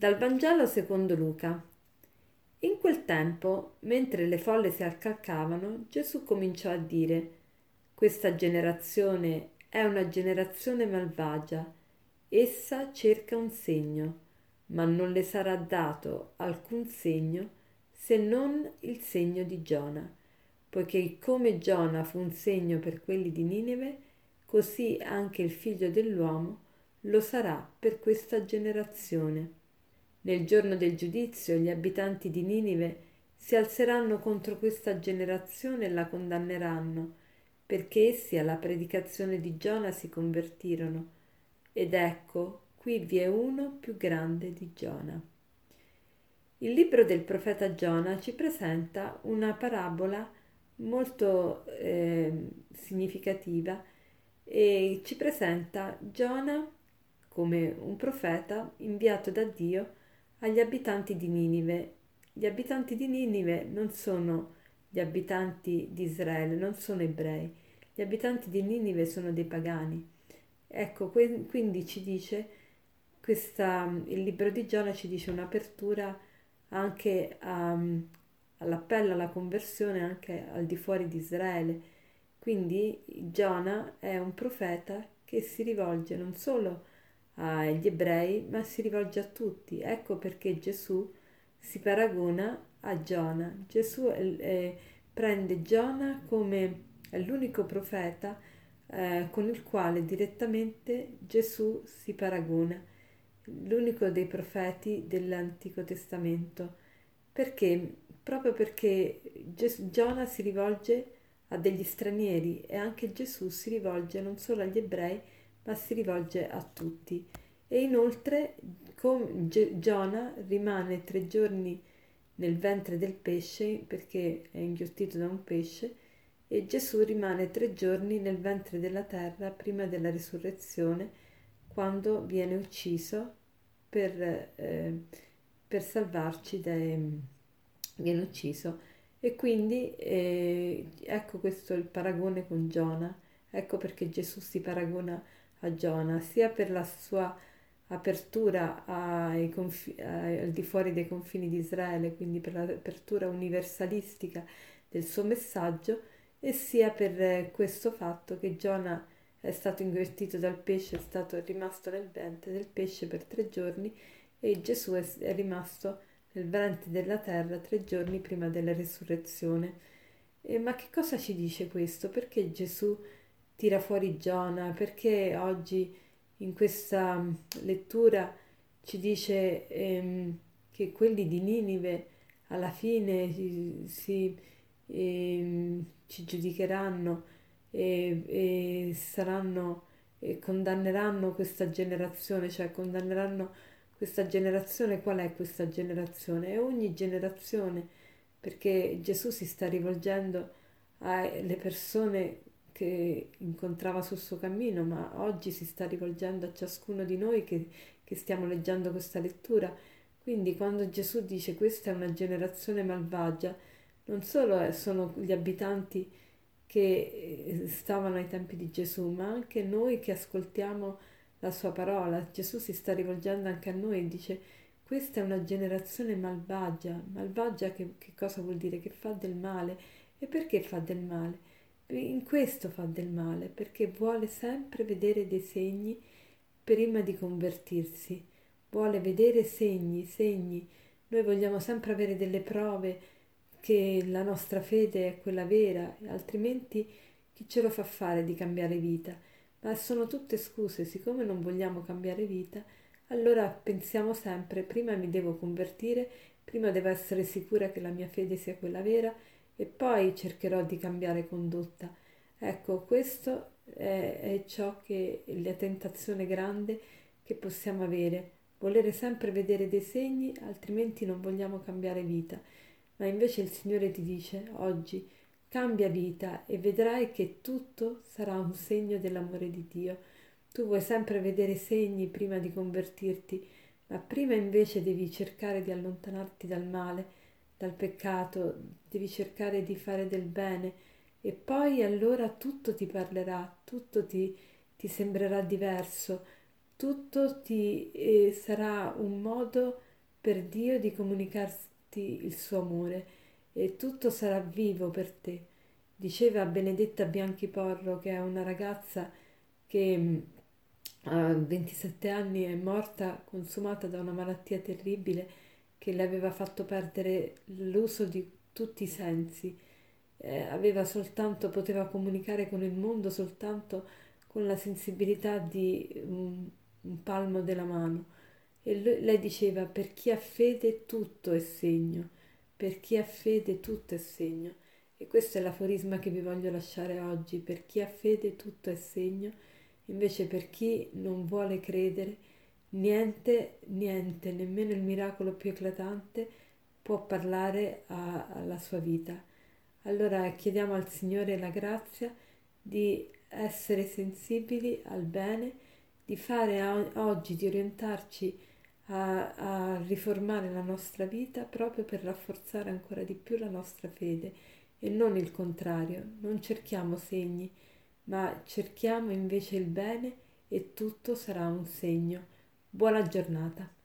Dal Vangelo secondo Luca. In quel tempo, mentre le folle si accalcavano, Gesù cominciò a dire Questa generazione è una generazione malvagia. Essa cerca un segno, ma non le sarà dato alcun segno se non il segno di Giona, poiché come Giona fu un segno per quelli di Ninive, così anche il figlio dell'uomo lo sarà per questa generazione. Nel giorno del giudizio gli abitanti di Ninive si alzeranno contro questa generazione e la condanneranno, perché essi alla predicazione di Giona si convertirono. Ed ecco, qui vi è uno più grande di Giona. Il libro del profeta Giona ci presenta una parabola molto eh, significativa e ci presenta Giona come un profeta inviato da Dio agli abitanti di Ninive. Gli abitanti di Ninive non sono gli abitanti di Israele, non sono ebrei. Gli abitanti di Ninive sono dei pagani. Ecco, quindi ci dice, questa, il libro di Giona ci dice un'apertura anche a, all'appello alla conversione anche al di fuori di Israele. Quindi Giona è un profeta che si rivolge non solo agli ebrei, ma si rivolge a tutti. Ecco perché Gesù si paragona a Giona. Gesù eh, prende Giona come l'unico profeta eh, con il quale direttamente Gesù si paragona, l'unico dei profeti dell'Antico Testamento. Perché? Proprio perché Ges- Giona si rivolge a degli stranieri e anche Gesù si rivolge non solo agli ebrei, ma si rivolge a tutti. E inoltre Giona rimane tre giorni nel ventre del pesce perché è inghiottito da un pesce e Gesù rimane tre giorni nel ventre della terra prima della risurrezione quando viene ucciso per, eh, per salvarci dai, viene ucciso e quindi eh, ecco questo il paragone con Giona ecco perché Gesù si paragona a Giona, sia per la sua apertura conf- al di fuori dei confini di Israele, quindi per l'apertura universalistica del suo messaggio, e sia per questo fatto che Giona è stato invertito dal pesce, è stato rimasto nel ventre del pesce per tre giorni e Gesù è, rimasto nel ventre della terra tre giorni prima della risurrezione. E, ma che cosa ci dice questo? Perché Gesù tira fuori Giona, perché oggi in questa mm, lettura ci dice ehm, che quelli di Ninive alla fine si, si ehm, ci giudicheranno e, e saranno e condanneranno questa generazione, cioè condanneranno questa generazione, qual è questa generazione? È ogni generazione, perché Gesù si sta rivolgendo alle persone che incontrava sul suo cammino, ma oggi si sta rivolgendo a ciascuno di noi che, che stiamo leggendo questa lettura. Quindi quando Gesù dice questa è una generazione malvagia, non solo sono gli abitanti che eh, stavano ai tempi di Gesù, ma anche noi che ascoltiamo la sua parola. Gesù si sta rivolgendo anche a noi e dice questa è una generazione malvagia. Malvagia che, che cosa vuol dire? Che fa del male. E perché fa del male? In questo fa del male perché vuole sempre vedere dei segni prima di convertirsi, vuole vedere segni, segni. Noi vogliamo sempre avere delle prove che la nostra fede è quella vera, altrimenti chi ce lo fa fare di cambiare vita? Ma sono tutte scuse, siccome non vogliamo cambiare vita, allora pensiamo sempre prima mi devo convertire, prima devo essere sicura che la mia fede sia quella vera e poi cercherò di cambiare condotta. Ecco, questo è, è ciò che è la tentazione grande che possiamo avere, volere sempre vedere dei segni, altrimenti non vogliamo cambiare vita. Ma invece il Signore ti dice oggi cambia vita e vedrai che tutto sarà un segno dell'amore di Dio. Tu vuoi sempre vedere segni prima di convertirti, ma prima invece devi cercare di allontanarti dal male dal peccato, devi cercare di fare del bene. E poi allora tutto ti parlerà, tutto ti, ti sembrerà diverso, tutto ti eh, sarà un modo per Dio di comunicarti il suo amore. E tutto sarà vivo per te. Diceva Benedetta Bianchi Porro, che è una ragazza che mm, a 27 anni è morta consumata da una malattia terribile che le aveva fatto perdere l'uso di tutti i sensi. Eh, aveva soltanto, poteva comunicare con il mondo soltanto con la sensibilità di un, un palmo della mano. E lui, lei diceva, per chi ha fede tutto è segno, per chi ha fede tutto è segno. E questo è l'aforisma che vi voglio lasciare oggi, per chi ha fede tutto è segno, invece per chi non vuole credere, niente, niente, nemmeno il miracolo più eclatante può parlare a, alla sua vita. Allora chiediamo al Signore la grazia di essere sensibili al bene, di fare oggi, di orientarci a, a riformare la nostra vita proprio per rafforzare ancora di più la nostra fede e non il contrario. Non cerchiamo segni, ma cerchiamo invece il bene e tutto sarà un segno. Buona giornata.